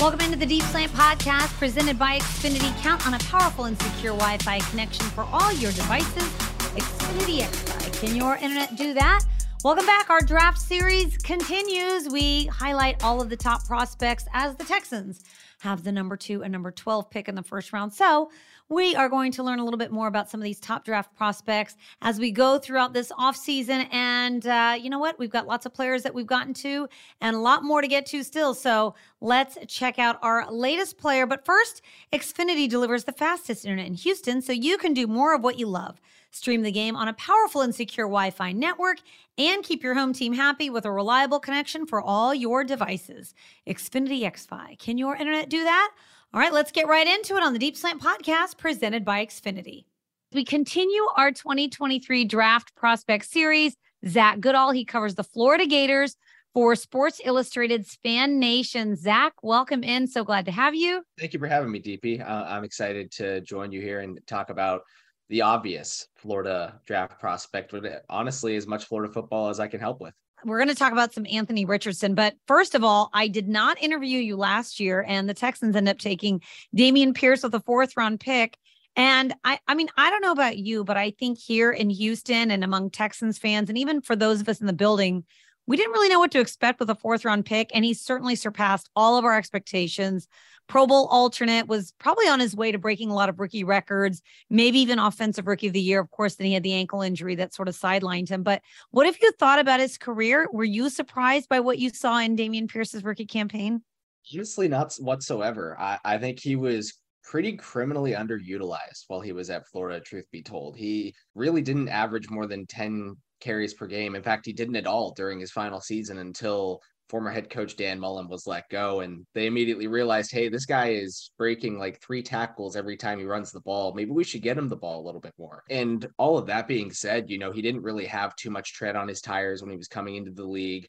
Welcome into the Deep Slant Podcast presented by Xfinity. Count on a powerful and secure Wi Fi connection for all your devices. Xfinity XFi. Can your internet do that? Welcome back. Our draft series continues. We highlight all of the top prospects as the Texans have the number two and number 12 pick in the first round. So we are going to learn a little bit more about some of these top draft prospects as we go throughout this offseason. And uh, you know what? We've got lots of players that we've gotten to and a lot more to get to still. So let's check out our latest player. But first, Xfinity delivers the fastest internet in Houston so you can do more of what you love. Stream the game on a powerful and secure Wi Fi network and keep your home team happy with a reliable connection for all your devices. Xfinity XFi. Can your internet do that? All right, let's get right into it on the Deep Slant podcast presented by Xfinity. We continue our 2023 draft prospect series. Zach Goodall, he covers the Florida Gators for Sports Illustrated's Fan Nation. Zach, welcome in. So glad to have you. Thank you for having me, DP. Uh, I'm excited to join you here and talk about the obvious Florida draft prospect, but honestly, as much Florida football as I can help with. We're going to talk about some Anthony Richardson, but first of all, I did not interview you last year, and the Texans end up taking Dameon Pierce with a fourth round pick. And I, I mean, I don't know about you, but I think here in Houston and among Texans fans, and even for those of us in the building, we didn't really know what to expect with a fourth round pick. And he certainly surpassed all of our expectations. Pro Bowl alternate, was probably on his way to breaking a lot of rookie records, maybe even offensive rookie of the year. Of course, then he had the ankle injury that sort of sidelined him. But what if you thought about his career? Were you surprised by what you saw in Dameon Pierce's rookie campaign? Honestly, not whatsoever. I, I think he was pretty criminally underutilized while he was at Florida, truth be told. He really didn't average more than 10 carries per game. In fact, he didn't at all during his final season until former head coach Dan Mullen was let go. And they immediately realized, hey, this guy is breaking like three tackles every time he runs the ball. Maybe we should get him the ball a little bit more. And all of that being said, you know, he didn't really have too much tread on his tires when he was coming into the league.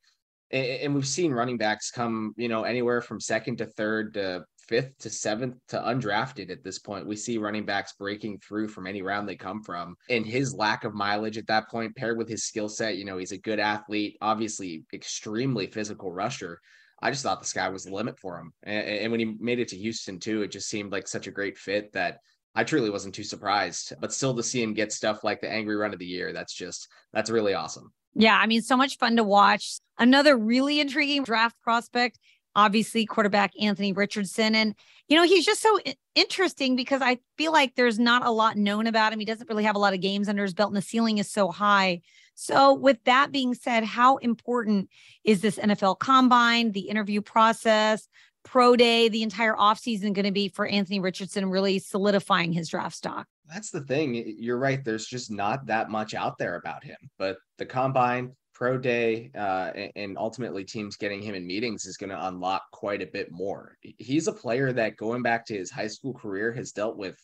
And we've seen running backs come, you know, anywhere from second to third to fifth to seventh to undrafted at this point. We see running backs breaking through from any round they come from. And his lack of mileage at that point, paired with his skill set, you know, he's a good athlete, obviously extremely physical rusher. I just thought the sky was the limit for him. And, and when he made it to Houston too, it just seemed like such a great fit that I truly wasn't too surprised. But still to see him get stuff like the angry run of the year, that's just that's really awesome. Yeah, I mean, so much fun to watch. Another really intriguing draft prospect obviously quarterback Anthony Richardson. And, you know, he's just so interesting because I feel like there's not a lot known about him. He doesn't really have a lot of games under his belt, and the ceiling is so high. So, with that being said, how important is this NFL combine, the interview process, pro day, the entire offseason going to be for Anthony Richardson really solidifying his draft stock? That's the thing. You're right. There's just not that much out there about him. But the combine, pro day uh, and ultimately teams getting him in meetings is going to unlock quite a bit more. He's a player that going back to his high school career has dealt with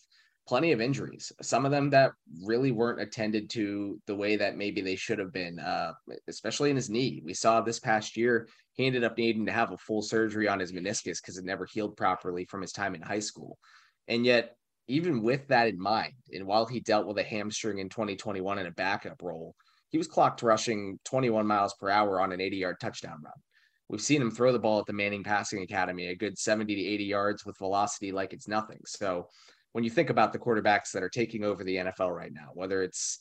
plenty of injuries, some of them that really weren't attended to the way that maybe they should have been, uh, especially in his knee. We saw this past year, he ended up needing to have a full surgery on his meniscus because it never healed properly from his time in high school. And yet, even with that in mind, and while he dealt with a hamstring in 2021 in a backup role, he was clocked rushing 21 miles per hour on an 80 yard touchdown run. We've seen him throw the ball at the Manning Passing Academy, a good 70 to 80 yards with velocity like it's nothing. So when you think about the quarterbacks that are taking over the NFL right now, whether it's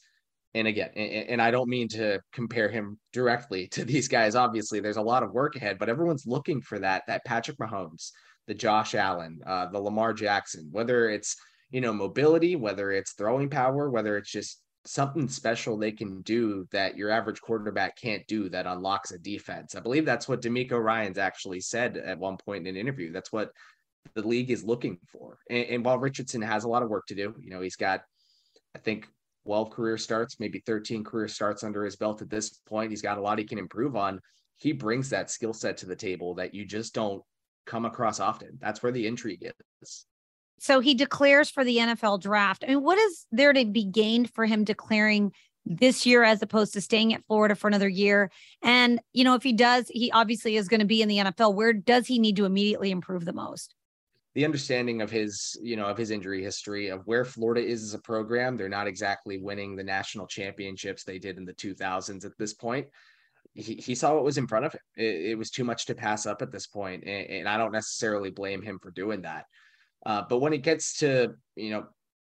and again, and, I don't mean to compare him directly to these guys. Obviously, there's a lot of work ahead, but everyone's looking for that. That Patrick Mahomes, the Josh Allen, uh, the Lamar Jackson. Whether it's you know mobility, whether it's throwing power, whether it's just something special they can do that your average quarterback can't do that unlocks a defense. I believe that's what DeMeco Ryans actually said at one point in an interview. That's what the league is looking for. And, and, while Richardson has a lot of work to do, you know, he's got, I think, 12 career starts, maybe 13 career starts under his belt at this point. He's got a lot he can improve on. He brings that skill set to the table that you just don't come across often. That's where the intrigue is. So he declares for the NFL draft. I mean, what is there to be gained for him declaring this year as opposed to staying at Florida for another year? And, you know, if he does, he obviously is going to be in the NFL. Where does he need to immediately improve the most? The understanding of his, you know, of his injury history, of where Florida is as a program, they're not exactly winning the national championships they did in the 2000s at this point he, he saw what was in front of him. It, it was too much to pass up at this point, and, and I don't necessarily blame him for doing that. Uh, but when it gets to you know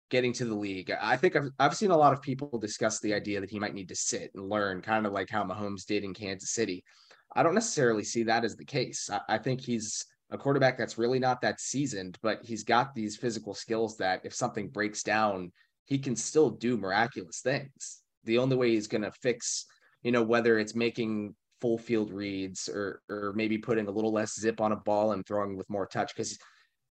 getting to the league, I think I've I've seen a lot of people discuss the idea that he might need to sit and learn, kind of like how Mahomes did in Kansas City. I don't necessarily see that as the case. I, I think he's a quarterback that's really not that seasoned, but he's got these physical skills that if something breaks down, he can still do miraculous things. The only way he's going to fix, you know, whether it's making full field reads or or maybe putting a little less zip on a ball and throwing with more touch because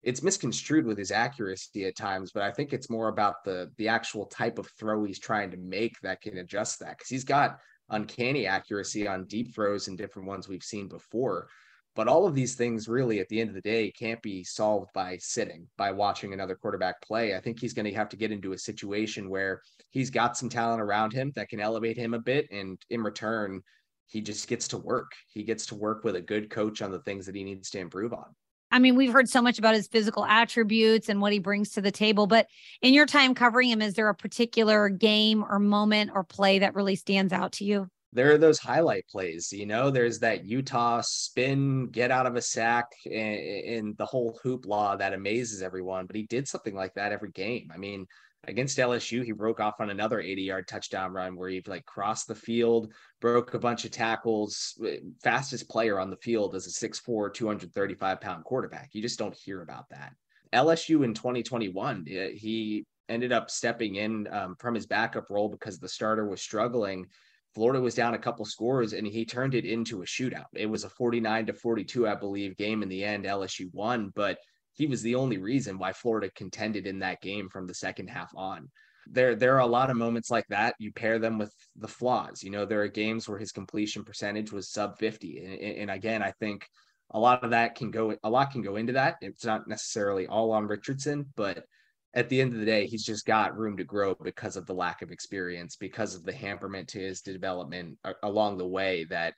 it's misconstrued with his accuracy at times, but I think it's more about the the actual type of throw he's trying to make that can adjust that because he's got uncanny accuracy on deep throws and different ones we've seen before. But all of these things really at the end of the day can't be solved by sitting, by watching another quarterback play. I think he's going to have to get into a situation where he's got some talent around him that can elevate him a bit. And in return, he just gets to work. He gets to work with a good coach on the things that he needs to improve on. I mean, we've heard so much about his physical attributes and what he brings to the table, but in your time covering him, is there a particular game or moment or play that really stands out to you? there are those highlight plays. You know, there's that Utah spin, get out of a sack, and, the whole hoopla that amazes everyone. But he did something like that every game. I mean, against LSU, he broke off on another 80 yard touchdown run where he like crossed the field, broke a bunch of tackles, fastest player on the field as a 6'4, 235 pound quarterback. You just don't hear about that. LSU in 2021, eh, he ended up stepping in um, from his backup role because the starter was struggling Florida was down a couple scores and he turned it into a shootout. It was a 49 to 42, I believe, game in the end. LSU won, but he was the only reason why Florida contended in that game from the second half on. There, there are a lot of moments like that. You pair them with the flaws. You know, there are games where his completion percentage was sub 50. And, and again, I think a lot of that can go, a lot can go into that. It's not necessarily all on Richardson, but at the end of the day, he's just got room to grow because of the lack of experience, because of the hamperment to his development along the way. That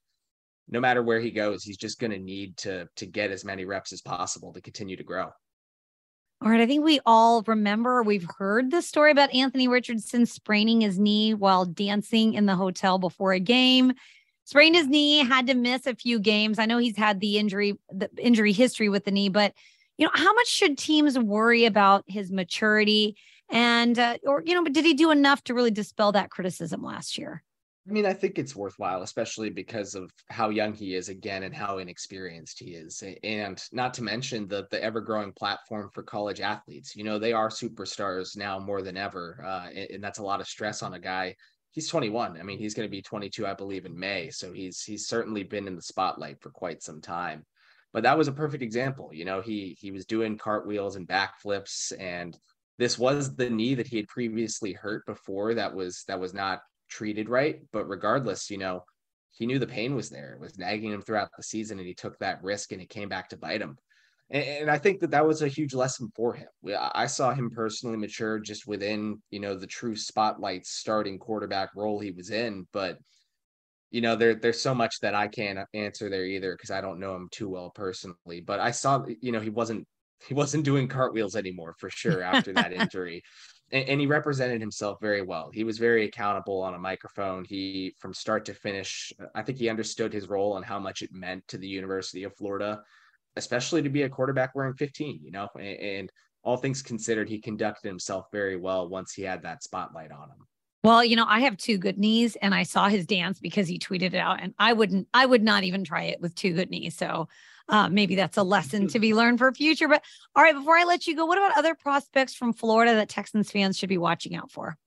no matter where he goes, he's just going to need to to get as many reps as possible to continue to grow. All right, I think we all remember we've heard the story about Anthony Richardson spraining his knee while dancing in the hotel before a game. Sprained his knee, had to miss a few games. I know he's had the injury, the injury history with the knee, but you know, how much should teams worry about his maturity? And, uh, or, you know, but did he do enough to really dispel that criticism last year? I mean, I think it's worthwhile, especially because of how young he is again and how inexperienced he is. And not to mention the the ever growing platform for college athletes. You know, they are superstars now more than ever. Uh, and, and that's a lot of stress on a guy. He's 21. I mean, he's going to be 22, I believe, in May. So he's he's certainly been in the spotlight for quite some time but that was a perfect example. You know, he he was doing cartwheels and backflips, and this was the knee that he had previously hurt before that was that was not treated right. But regardless, you know, he knew the pain was there. It was nagging him throughout the season, and he took that risk, and it came back to bite him. And, and I think that that was a huge lesson for him. I saw him personally mature just within, you know, the true spotlight starting quarterback role he was in, but you know, there there's so much that I can't answer there either because I don't know him too well personally. But I saw, you know, he wasn't he wasn't doing cartwheels anymore for sure after that injury. And, and, he represented himself very well. He was very accountable on a microphone. He, from start to finish, I think he understood his role and how much it meant to the University of Florida, especially to be a quarterback wearing 15, you know, and, and all things considered, he conducted himself very well once he had that spotlight on him. Well, you know, I have two good knees and I saw his dance because he tweeted it out and I wouldn't, I would not even try it with two good knees. So uh, maybe that's a lesson to be learned for future. But all right, before I let you go, what about other prospects from Florida that Texans fans should be watching out for?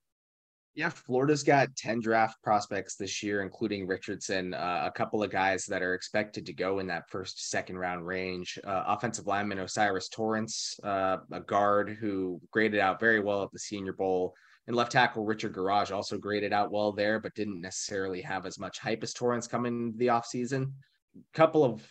Yeah, Florida's got 10 draft prospects this year, including Richardson, uh, a couple of guys that are expected to go in that first, second round range. Uh, offensive lineman O'Cyrus Torrence, uh, a guard who graded out very well at the Senior Bowl. And left tackle Richard Gouraige also graded out well there, but didn't necessarily have as much hype as Torrence coming the offseason. A couple of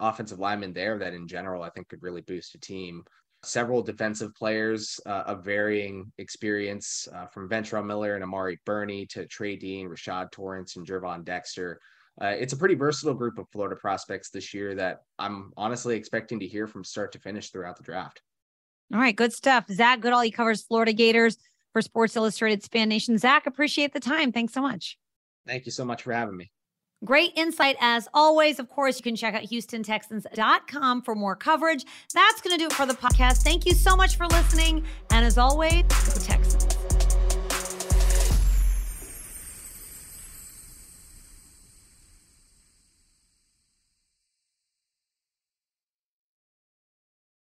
offensive linemen there that in general I think could really boost a team. Several defensive players uh, of varying experience uh, from Ventrell Miller and Amari Burney to Trey Dean, Rashad Torrence, and Gervon Dexter. Uh, it's a pretty versatile group of Florida prospects this year that I'm honestly expecting to hear from start to finish throughout the draft. All right, good stuff. Zach Goodall, he covers Florida Gators for Sports Illustrated's Fan Nation. Zach, appreciate the time. Thanks so much. Thank you so much for having me. Great insight as always. Of course, you can check out HoustonTexans.com for more coverage. That's going to do it for the podcast. Thank you so much for listening. And as always, go Texans.